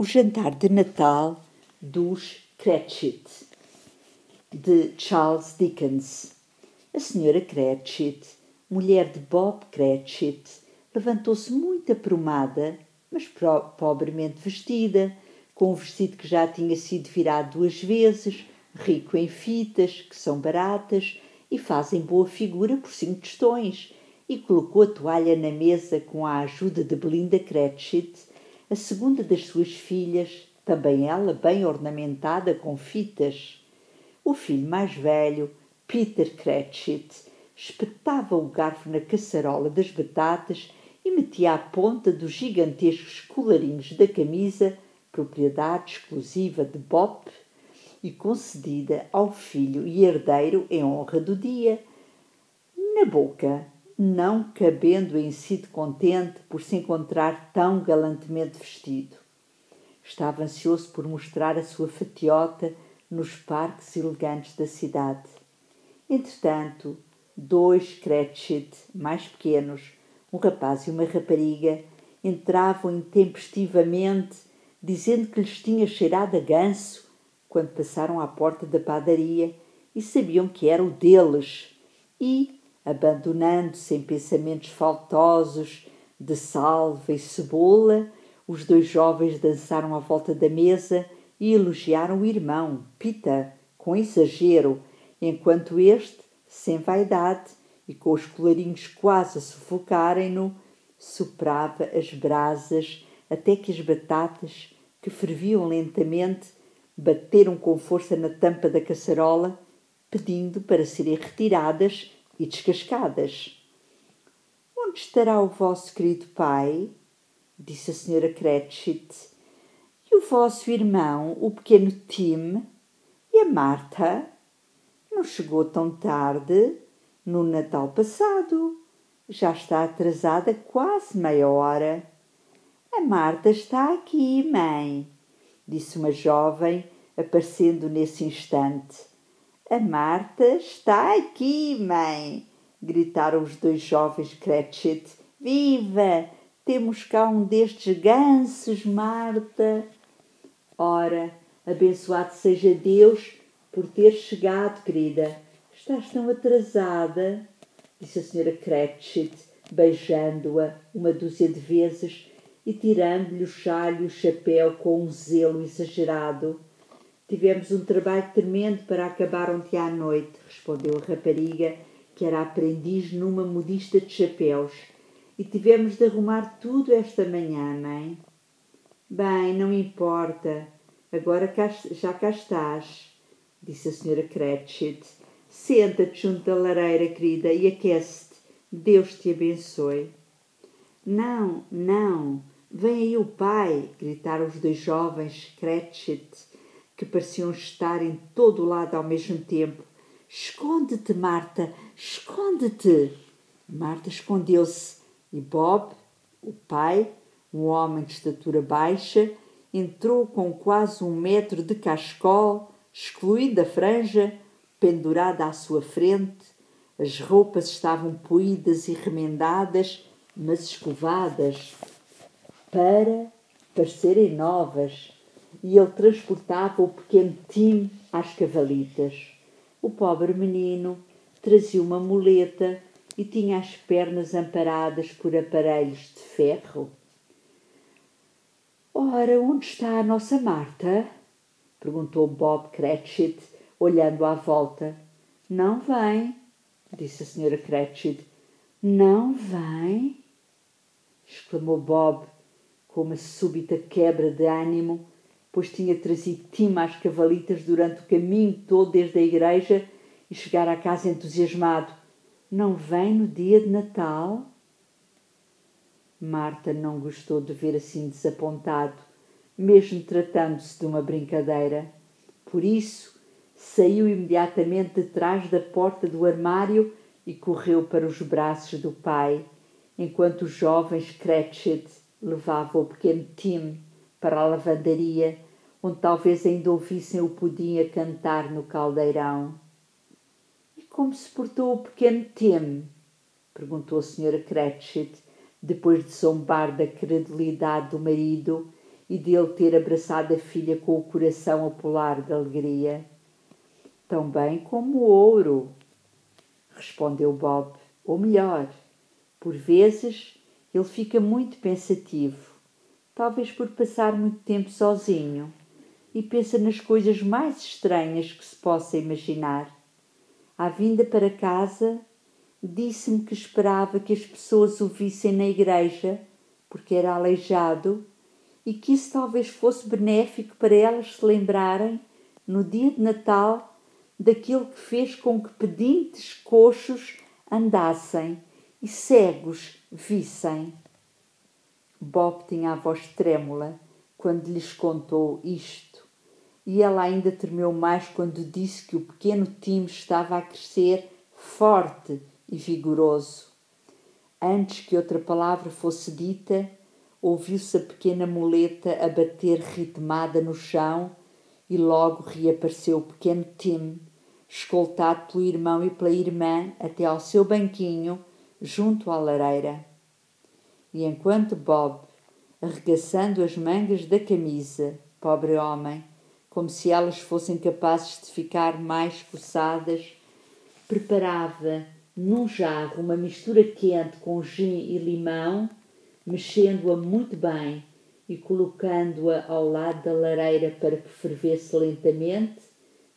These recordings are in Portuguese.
O jantar de Natal dos Cratchit, de Charles Dickens. A senhora Cratchit, mulher de Bob Cratchit, levantou-se muito aprumada, mas pobremente vestida, com um vestido que já tinha sido virado duas vezes, rico em fitas, que são baratas e fazem boa figura por cinco tostões, e colocou a toalha na mesa com a ajuda de Belinda Cratchit a segunda das suas filhas, também ela bem ornamentada com fitas. O filho mais velho, Peter Cratchit, espetava o garfo na caçarola das batatas e metia a ponta dos gigantescos colarinhos da camisa, propriedade exclusiva de Bob e concedida ao filho e herdeiro em honra do dia, na boca não cabendo em si de contente por se encontrar tão galantemente vestido. Estava ansioso por mostrar a sua fatiota nos parques elegantes da cidade. Entretanto, dois Cratchit mais pequenos, um rapaz e uma rapariga, entravam intempestivamente, dizendo que lhes tinha cheirado a ganso quando passaram à porta da padaria e sabiam que era o deles. E, abandonando-se em pensamentos faltosos de salva e cebola, os dois jovens dançaram à volta da mesa e elogiaram o irmão, Pita, com exagero, enquanto este, sem vaidade e com os colarinhos quase a sufocarem-no, soprava as brasas até que as batatas, que ferviam lentamente, bateram com força na tampa da caçarola, pedindo para serem retiradas e descascadas. Onde estará o vosso querido pai? disse a senhora Cratchit. E o vosso irmão, o pequeno Tim? E a Marta? Não chegou tão tarde no Natal passado. Já está atrasada quase meia hora. A Marta está aqui, mãe, disse uma jovem, aparecendo nesse instante. A Marta está aqui, mãe! gritaram os dois jovens Cratchit. Viva! Temos cá um destes gansos, Marta! Ora, abençoado seja Deus por ter chegado, querida. Estás tão atrasada, disse a senhora Cratchit, beijando-a uma dúzia de vezes e tirando-lhe o chalho e o chapéu com um zelo exagerado. Tivemos um trabalho tremendo para acabar ontem à noite, respondeu a rapariga, que era aprendiz numa modista de chapéus. E tivemos de arrumar tudo esta manhã, mãe. Bem, não importa. Agora já cá estás, disse a senhora Cratchit. Senta-te junto da lareira, querida, e aquece-te. Deus te abençoe. Não, não. Vem aí o pai, gritaram os dois jovens Cratchit que pareciam estar em todo o lado ao mesmo tempo. Esconde-te, Marta, esconde-te! Marta escondeu-se e Bob, o pai, um homem de estatura baixa, entrou com quase um metro de cascol, excluída a franja, pendurada à sua frente. As roupas estavam poídas e remendadas, mas escovadas, para parecerem novas e ele transportava o pequeno Tim às cavalitas. O pobre menino trazia uma muleta e tinha as pernas amparadas por aparelhos de ferro. Ora, onde está a nossa Marta? perguntou Bob Cratchit, olhando à volta. Não vem, disse a senhora Cratchit. Não vem? exclamou Bob, com uma súbita quebra de ânimo pois tinha trazido Tim às cavalitas durante o caminho todo desde a igreja e chegar à casa entusiasmado. Não vem no dia de Natal? Marta não gostou de ver assim desapontado, mesmo tratando-se de uma brincadeira. Por isso, saiu imediatamente de trás da porta do armário e correu para os braços do pai, enquanto os jovens Cratchit levavam o pequeno Tim para a lavandaria onde talvez ainda ouvissem o pudim a cantar no caldeirão. E como se portou o pequeno Tim? perguntou a senhora Cratchit, depois de zombar da credulidade do marido e dele ter abraçado a filha com o coração a pular de alegria. Tão bem como ouro, respondeu Bob, ou melhor, por vezes ele fica muito pensativo, talvez por passar muito tempo sozinho, e pensa nas coisas mais estranhas que se possa imaginar. À vinda para casa, disse-me que esperava que as pessoas o vissem na igreja, porque era aleijado, e que isso talvez fosse benéfico para elas se lembrarem, no dia de Natal, daquilo que fez com que pedintes coxos andassem e cegos vissem. Bob tinha a voz trêmula quando lhes contou isto, e ela ainda tremeu mais quando disse que o pequeno Tim estava a crescer forte e vigoroso. Antes que outra palavra fosse dita, ouviu-se a pequena muleta a bater ritmada no chão e logo reapareceu o pequeno Tim, escoltado pelo irmão e pela irmã até ao seu banquinho junto à lareira. E enquanto Bob, arregaçando as mangas da camisa, pobre homem, como se elas fossem capazes de ficar mais coçadas, preparava num jarro uma mistura quente com gin e limão, mexendo-a muito bem e colocando-a ao lado da lareira para que fervesse lentamente,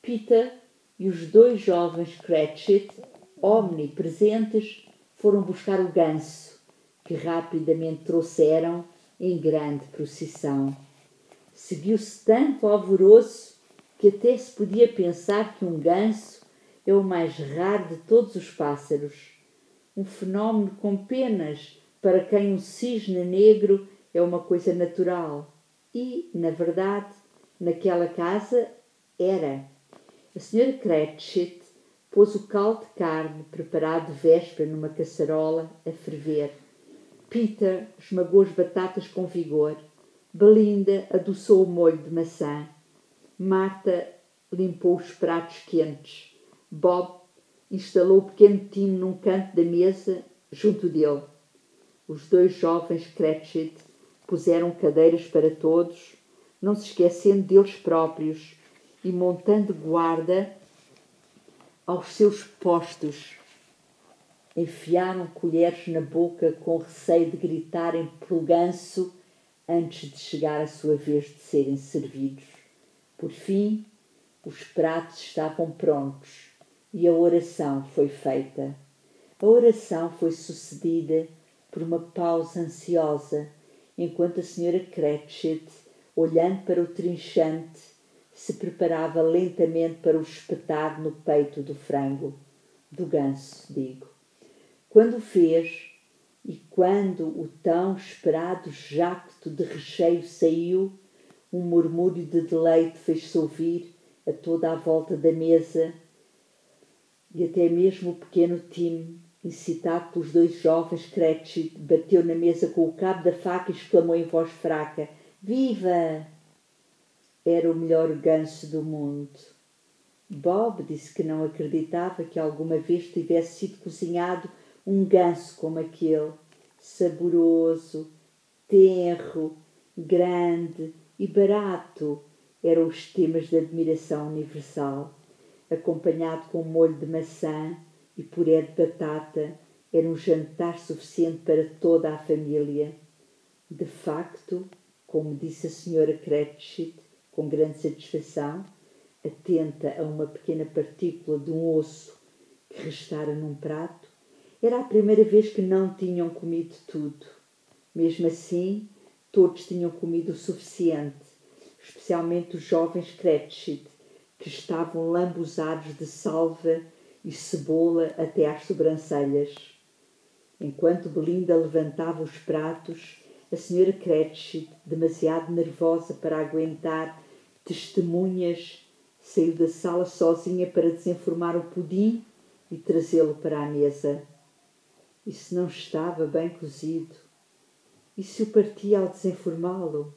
Peter e os dois jovens Cratchit, omnipresentes, foram buscar o ganso, que rapidamente trouxeram em grande procissão. Seguiu-se tanto alvoroço que até se podia pensar que um ganso é o mais raro de todos os pássaros. Um fenómeno com penas para quem um cisne negro é uma coisa natural. E, na verdade, naquela casa era. A senhora Cratchit pôs o caldo de carne preparado de véspera numa caçarola a ferver. Peter esmagou as batatas com vigor. Belinda adoçou o molho de maçã. Marta limpou os pratos quentes. Bob instalou o pequeno Tim num canto da mesa, junto dele. Os dois jovens Cratchit puseram cadeiras para todos, não se esquecendo deles próprios e montando guarda aos seus postos. Enfiaram colheres na boca com receio de gritarem pelo ganso antes de chegar a sua vez de serem servidos. Por fim, os pratos estavam prontos e a oração foi feita. A oração foi sucedida por uma pausa ansiosa, enquanto a senhora Cratchit, olhando para o trinchante, se preparava lentamente para o espetar no peito do frango, do ganso, digo. Quando o fez, e quando o tão esperado jacto de recheio saiu, um murmúrio de deleite fez-se ouvir a toda a volta da mesa e até mesmo o pequeno Tim, incitado pelos dois jovens Cratchit, bateu na mesa com o cabo da faca e exclamou em voz fraca: Viva! Era o melhor ganso do mundo. Bob disse que não acreditava que alguma vez tivesse sido cozinhado um ganso como aquele, saboroso, tenro, grande e barato, eram os temas de admiração universal acompanhado com molho de maçã e puré de batata, era um jantar suficiente para toda a família. De facto, como disse a senhora Cratchit com grande satisfação, atenta a uma pequena partícula de um osso que restara num prato, era a primeira vez que não tinham comido tudo. Mesmo assim, todos tinham comido o suficiente, especialmente os jovens Cratchit, que estavam lambuzados de salva e cebola até às sobrancelhas. Enquanto Belinda levantava os pratos, a senhora Cratchit, demasiado nervosa para aguentar testemunhas, saiu da sala sozinha para desenformar o pudim e trazê-lo para a mesa. Isso não estava bem cozido. E se o partia ao desenformá-lo?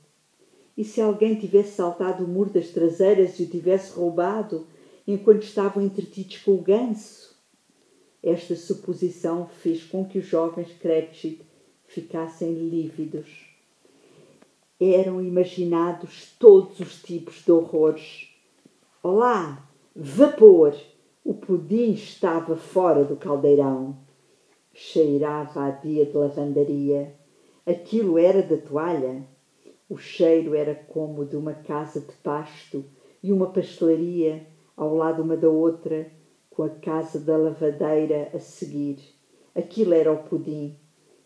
E se alguém tivesse saltado o muro das traseiras e o tivesse roubado enquanto estavam entretidos com o ganso? Esta suposição fez com que os jovens Cratchit ficassem lívidos. eram imaginados todos os tipos de horrores. Olá, vapor! O pudim estava fora do caldeirão. Cheirava a dia de lavandaria. Aquilo era da toalha. O cheiro era como de uma casa de pasto e uma pastelaria ao lado uma da outra, com a casa da lavadeira a seguir. Aquilo era o pudim.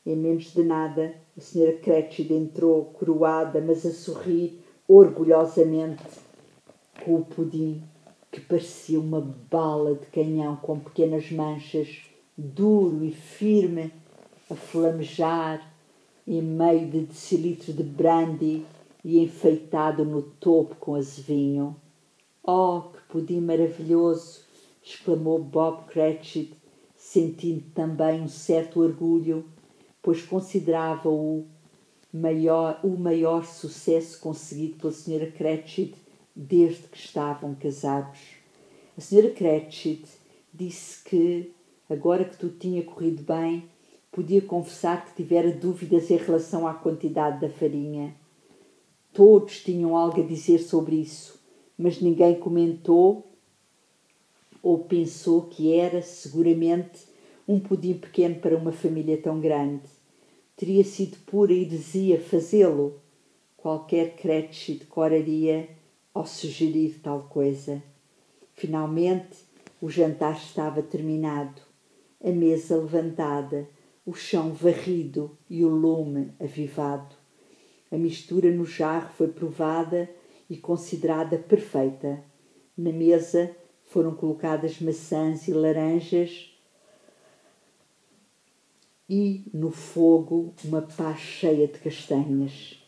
Em menos de nada, a senhora Cretchid entrou, coroada, mas a sorrir orgulhosamente com o pudim, que parecia uma bala de canhão com pequenas manchas, duro e firme, a flamejar em meio de decilitros de brandy e enfeitado no topo com azevinho. Oh, que pudim maravilhoso! exclamou Bob Cratchit, sentindo também um certo orgulho, pois considerava-o maior, o maior sucesso conseguido pela Sra. Cratchit desde que estavam casados. A Sra. Cratchit disse que, agora que tudo tinha corrido bem, podia confessar que tivera dúvidas em relação à quantidade da farinha. Todos tinham algo a dizer sobre isso, mas ninguém comentou ou pensou que era, seguramente, um pudim pequeno para uma família tão grande. Teria sido pura heresia fazê-lo. Qualquer creche decoraria ao sugerir tal coisa. Finalmente, o jantar estava terminado, a mesa levantada, o chão varrido e o lume avivado. A mistura no jarro foi provada e considerada perfeita. Na mesa foram colocadas maçãs e laranjas e no fogo uma pá cheia de castanhas.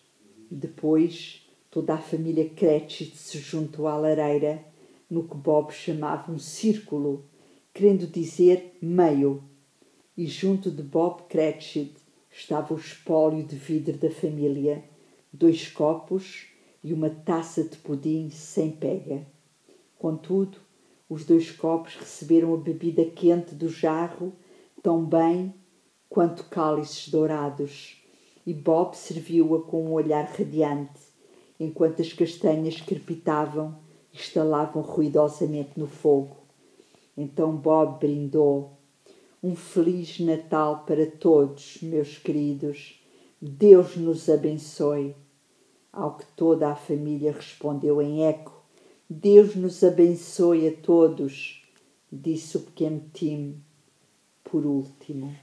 Depois toda a família Cratchit se juntou à lareira, no que Bob chamava um círculo, querendo dizer meio, e junto de Bob Cratchit estava o espólio de vidro da família, dois copos e uma taça de pudim sem pega. Contudo, os dois copos receberam a bebida quente do jarro tão bem quanto cálices dourados, e Bob serviu-a com um olhar radiante, enquanto as castanhas crepitavam e estalavam ruidosamente no fogo. Então Bob brindou. Um feliz Natal para todos, meus queridos. Deus nos abençoe. Ao que toda a família respondeu em eco Deus nos abençoe a todos, disse o pequeno Tim por último.